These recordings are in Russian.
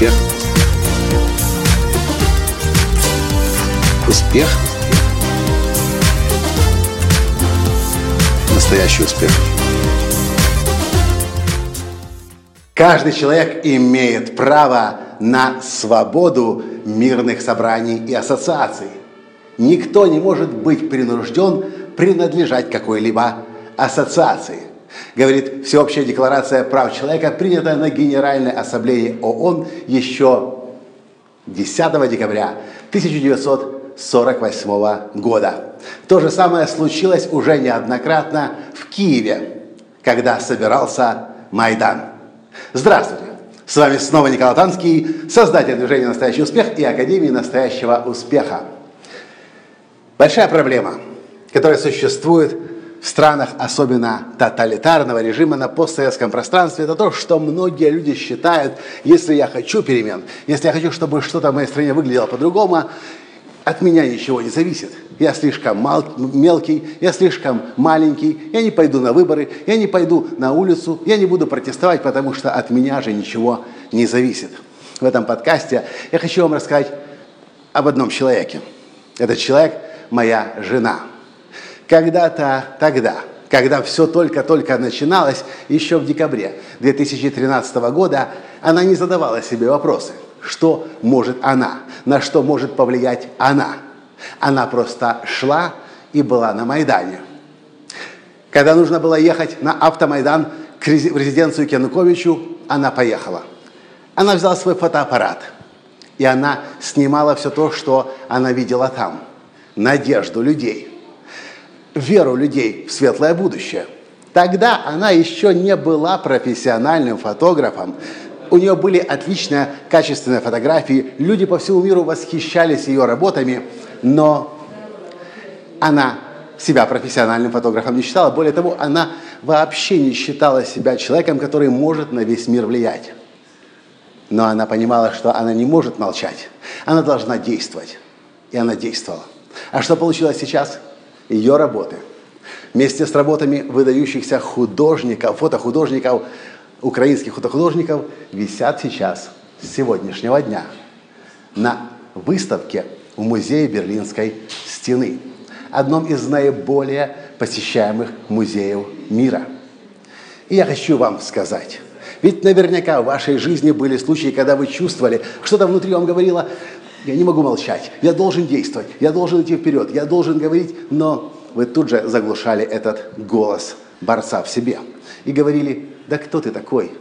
Успех. Успех. Настоящий успех. Каждый человек имеет право на свободу мирных собраний и ассоциаций. Никто не может быть принужден принадлежать какой-либо ассоциации. Говорит Всеобщая декларация прав человека, принятая на Генеральной Ассамблее ООН еще 10 декабря 1948 года. То же самое случилось уже неоднократно в Киеве, когда собирался Майдан. Здравствуйте! С вами снова Николай Танский, создатель движения «Настоящий успех» и Академии «Настоящего успеха». Большая проблема, которая существует в странах, особенно тоталитарного режима на постсоветском пространстве, это то, что многие люди считают, если я хочу перемен, если я хочу, чтобы что-то в моей стране выглядело по-другому, от меня ничего не зависит. Я слишком мал, мелкий, я слишком маленький, я не пойду на выборы, я не пойду на улицу, я не буду протестовать, потому что от меня же ничего не зависит. В этом подкасте я хочу вам рассказать об одном человеке. Этот человек – моя жена. Когда-то тогда, когда все только-только начиналось, еще в декабре 2013 года, она не задавала себе вопросы – что может она, на что может повлиять она. Она просто шла и была на Майдане. Когда нужно было ехать на автомайдан к резиденцию Януковичу, она поехала. Она взяла свой фотоаппарат, и она снимала все то, что она видела там. Надежду людей, веру людей в светлое будущее. Тогда она еще не была профессиональным фотографом, у нее были отличные, качественные фотографии. Люди по всему миру восхищались ее работами, но она себя профессиональным фотографом не считала. Более того, она вообще не считала себя человеком, который может на весь мир влиять. Но она понимала, что она не может молчать. Она должна действовать. И она действовала. А что получилось сейчас? Ее работы. Вместе с работами выдающихся художников, фотохудожников, украинских фотохудожников висят сейчас, с сегодняшнего дня, на выставке в Музее Берлинской стены, одном из наиболее посещаемых музеев мира. И я хочу вам сказать, ведь наверняка в вашей жизни были случаи, когда вы чувствовали, что-то внутри вам говорило, я не могу молчать, я должен действовать, я должен идти вперед, я должен говорить, но вы тут же заглушали этот голос борца в себе и говорили, да кто ты такой?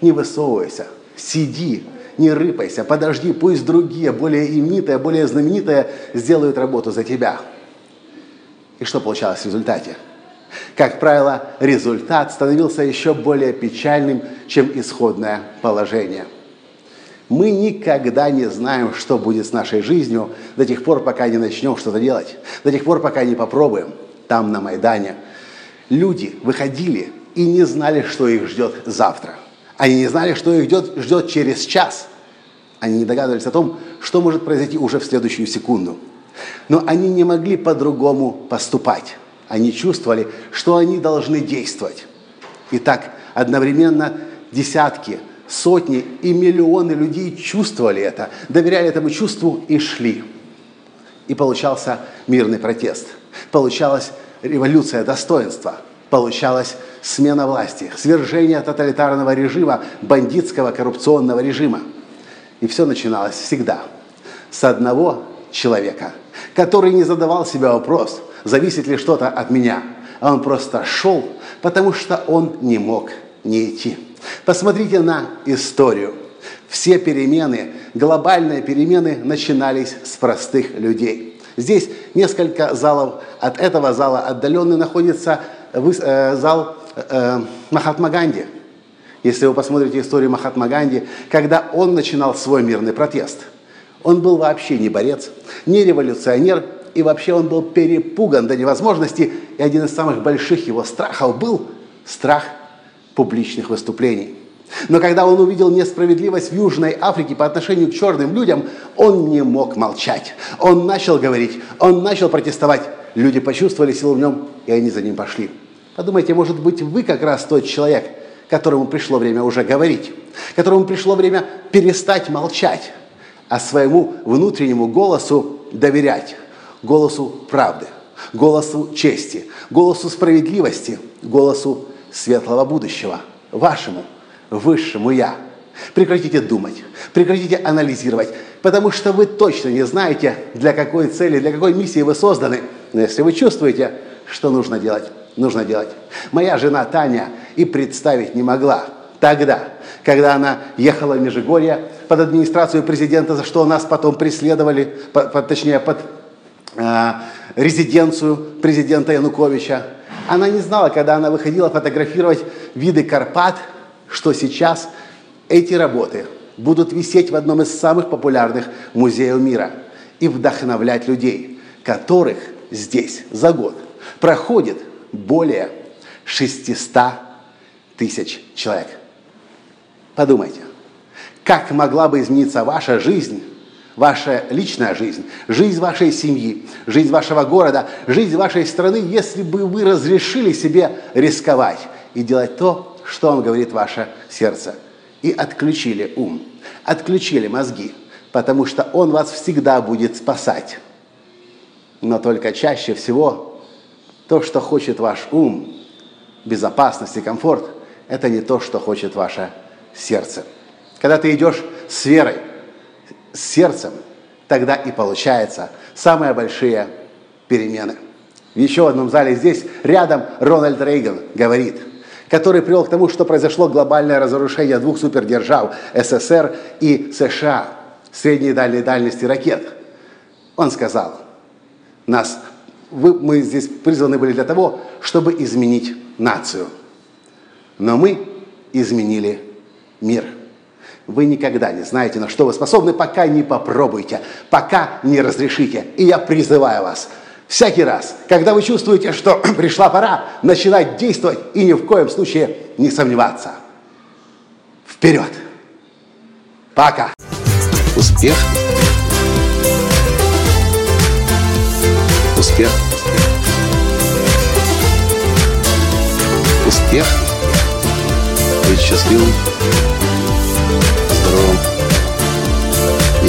Не высовывайся, сиди, не рыпайся, подожди, пусть другие, более именитые, более знаменитые сделают работу за тебя. И что получалось в результате? Как правило, результат становился еще более печальным, чем исходное положение. Мы никогда не знаем, что будет с нашей жизнью до тех пор, пока не начнем что-то делать, до тех пор, пока не попробуем. Там, на Майдане, люди выходили и не знали, что их ждет завтра. Они не знали, что их ждет, ждет через час. Они не догадывались о том, что может произойти уже в следующую секунду. Но они не могли по-другому поступать. Они чувствовали, что они должны действовать. И так одновременно десятки, сотни и миллионы людей чувствовали это, доверяли этому чувству и шли. И получался мирный протест. Получалась революция достоинства – получалась смена власти, свержение тоталитарного режима, бандитского коррупционного режима. И все начиналось всегда с одного человека, который не задавал себе вопрос, зависит ли что-то от меня, а он просто шел, потому что он не мог не идти. Посмотрите на историю. Все перемены, глобальные перемены начинались с простых людей. Здесь несколько залов от этого зала отдаленный находится Э, зал э, Махатма Ганди. Если вы посмотрите историю Махатма Ганди, когда он начинал свой мирный протест, он был вообще не борец, не революционер, и вообще он был перепуган до невозможности, и один из самых больших его страхов был страх публичных выступлений. Но когда он увидел несправедливость в Южной Африке по отношению к черным людям, он не мог молчать. Он начал говорить, он начал протестовать. Люди почувствовали силу в нем, и они за ним пошли. Подумайте, может быть, вы как раз тот человек, которому пришло время уже говорить, которому пришло время перестать молчать, а своему внутреннему голосу доверять, голосу правды, голосу чести, голосу справедливости, голосу светлого будущего, вашему высшему «Я». Прекратите думать, прекратите анализировать, потому что вы точно не знаете, для какой цели, для какой миссии вы созданы. Но если вы чувствуете, что нужно делать, нужно делать. Моя жена Таня и представить не могла тогда, когда она ехала в Межигорье под администрацию президента, за что нас потом преследовали, по, по, точнее, под э, резиденцию президента Януковича. Она не знала, когда она выходила фотографировать виды Карпат, что сейчас эти работы будут висеть в одном из самых популярных музеев мира и вдохновлять людей, которых здесь за год проходит более 600 тысяч человек. Подумайте, как могла бы измениться ваша жизнь, ваша личная жизнь, жизнь вашей семьи, жизнь вашего города, жизнь вашей страны, если бы вы разрешили себе рисковать и делать то, что вам говорит ваше сердце. И отключили ум, отключили мозги, потому что он вас всегда будет спасать. Но только чаще всего то, что хочет ваш ум, безопасность и комфорт, это не то, что хочет ваше сердце. Когда ты идешь с верой, с сердцем, тогда и получается самые большие перемены. В еще одном зале здесь рядом Рональд Рейган говорит, который привел к тому, что произошло глобальное разрушение двух супердержав СССР и США, средней и дальней дальности ракет. Он сказал, нас вы, мы здесь призваны были для того, чтобы изменить нацию. Но мы изменили мир. Вы никогда не знаете, на что вы способны, пока не попробуете, пока не разрешите. И я призываю вас, всякий раз, когда вы чувствуете, что пришла пора, начинать действовать и ни в коем случае не сомневаться. Вперед! Пока! Успех! Успех! Успех! Быть счастливым,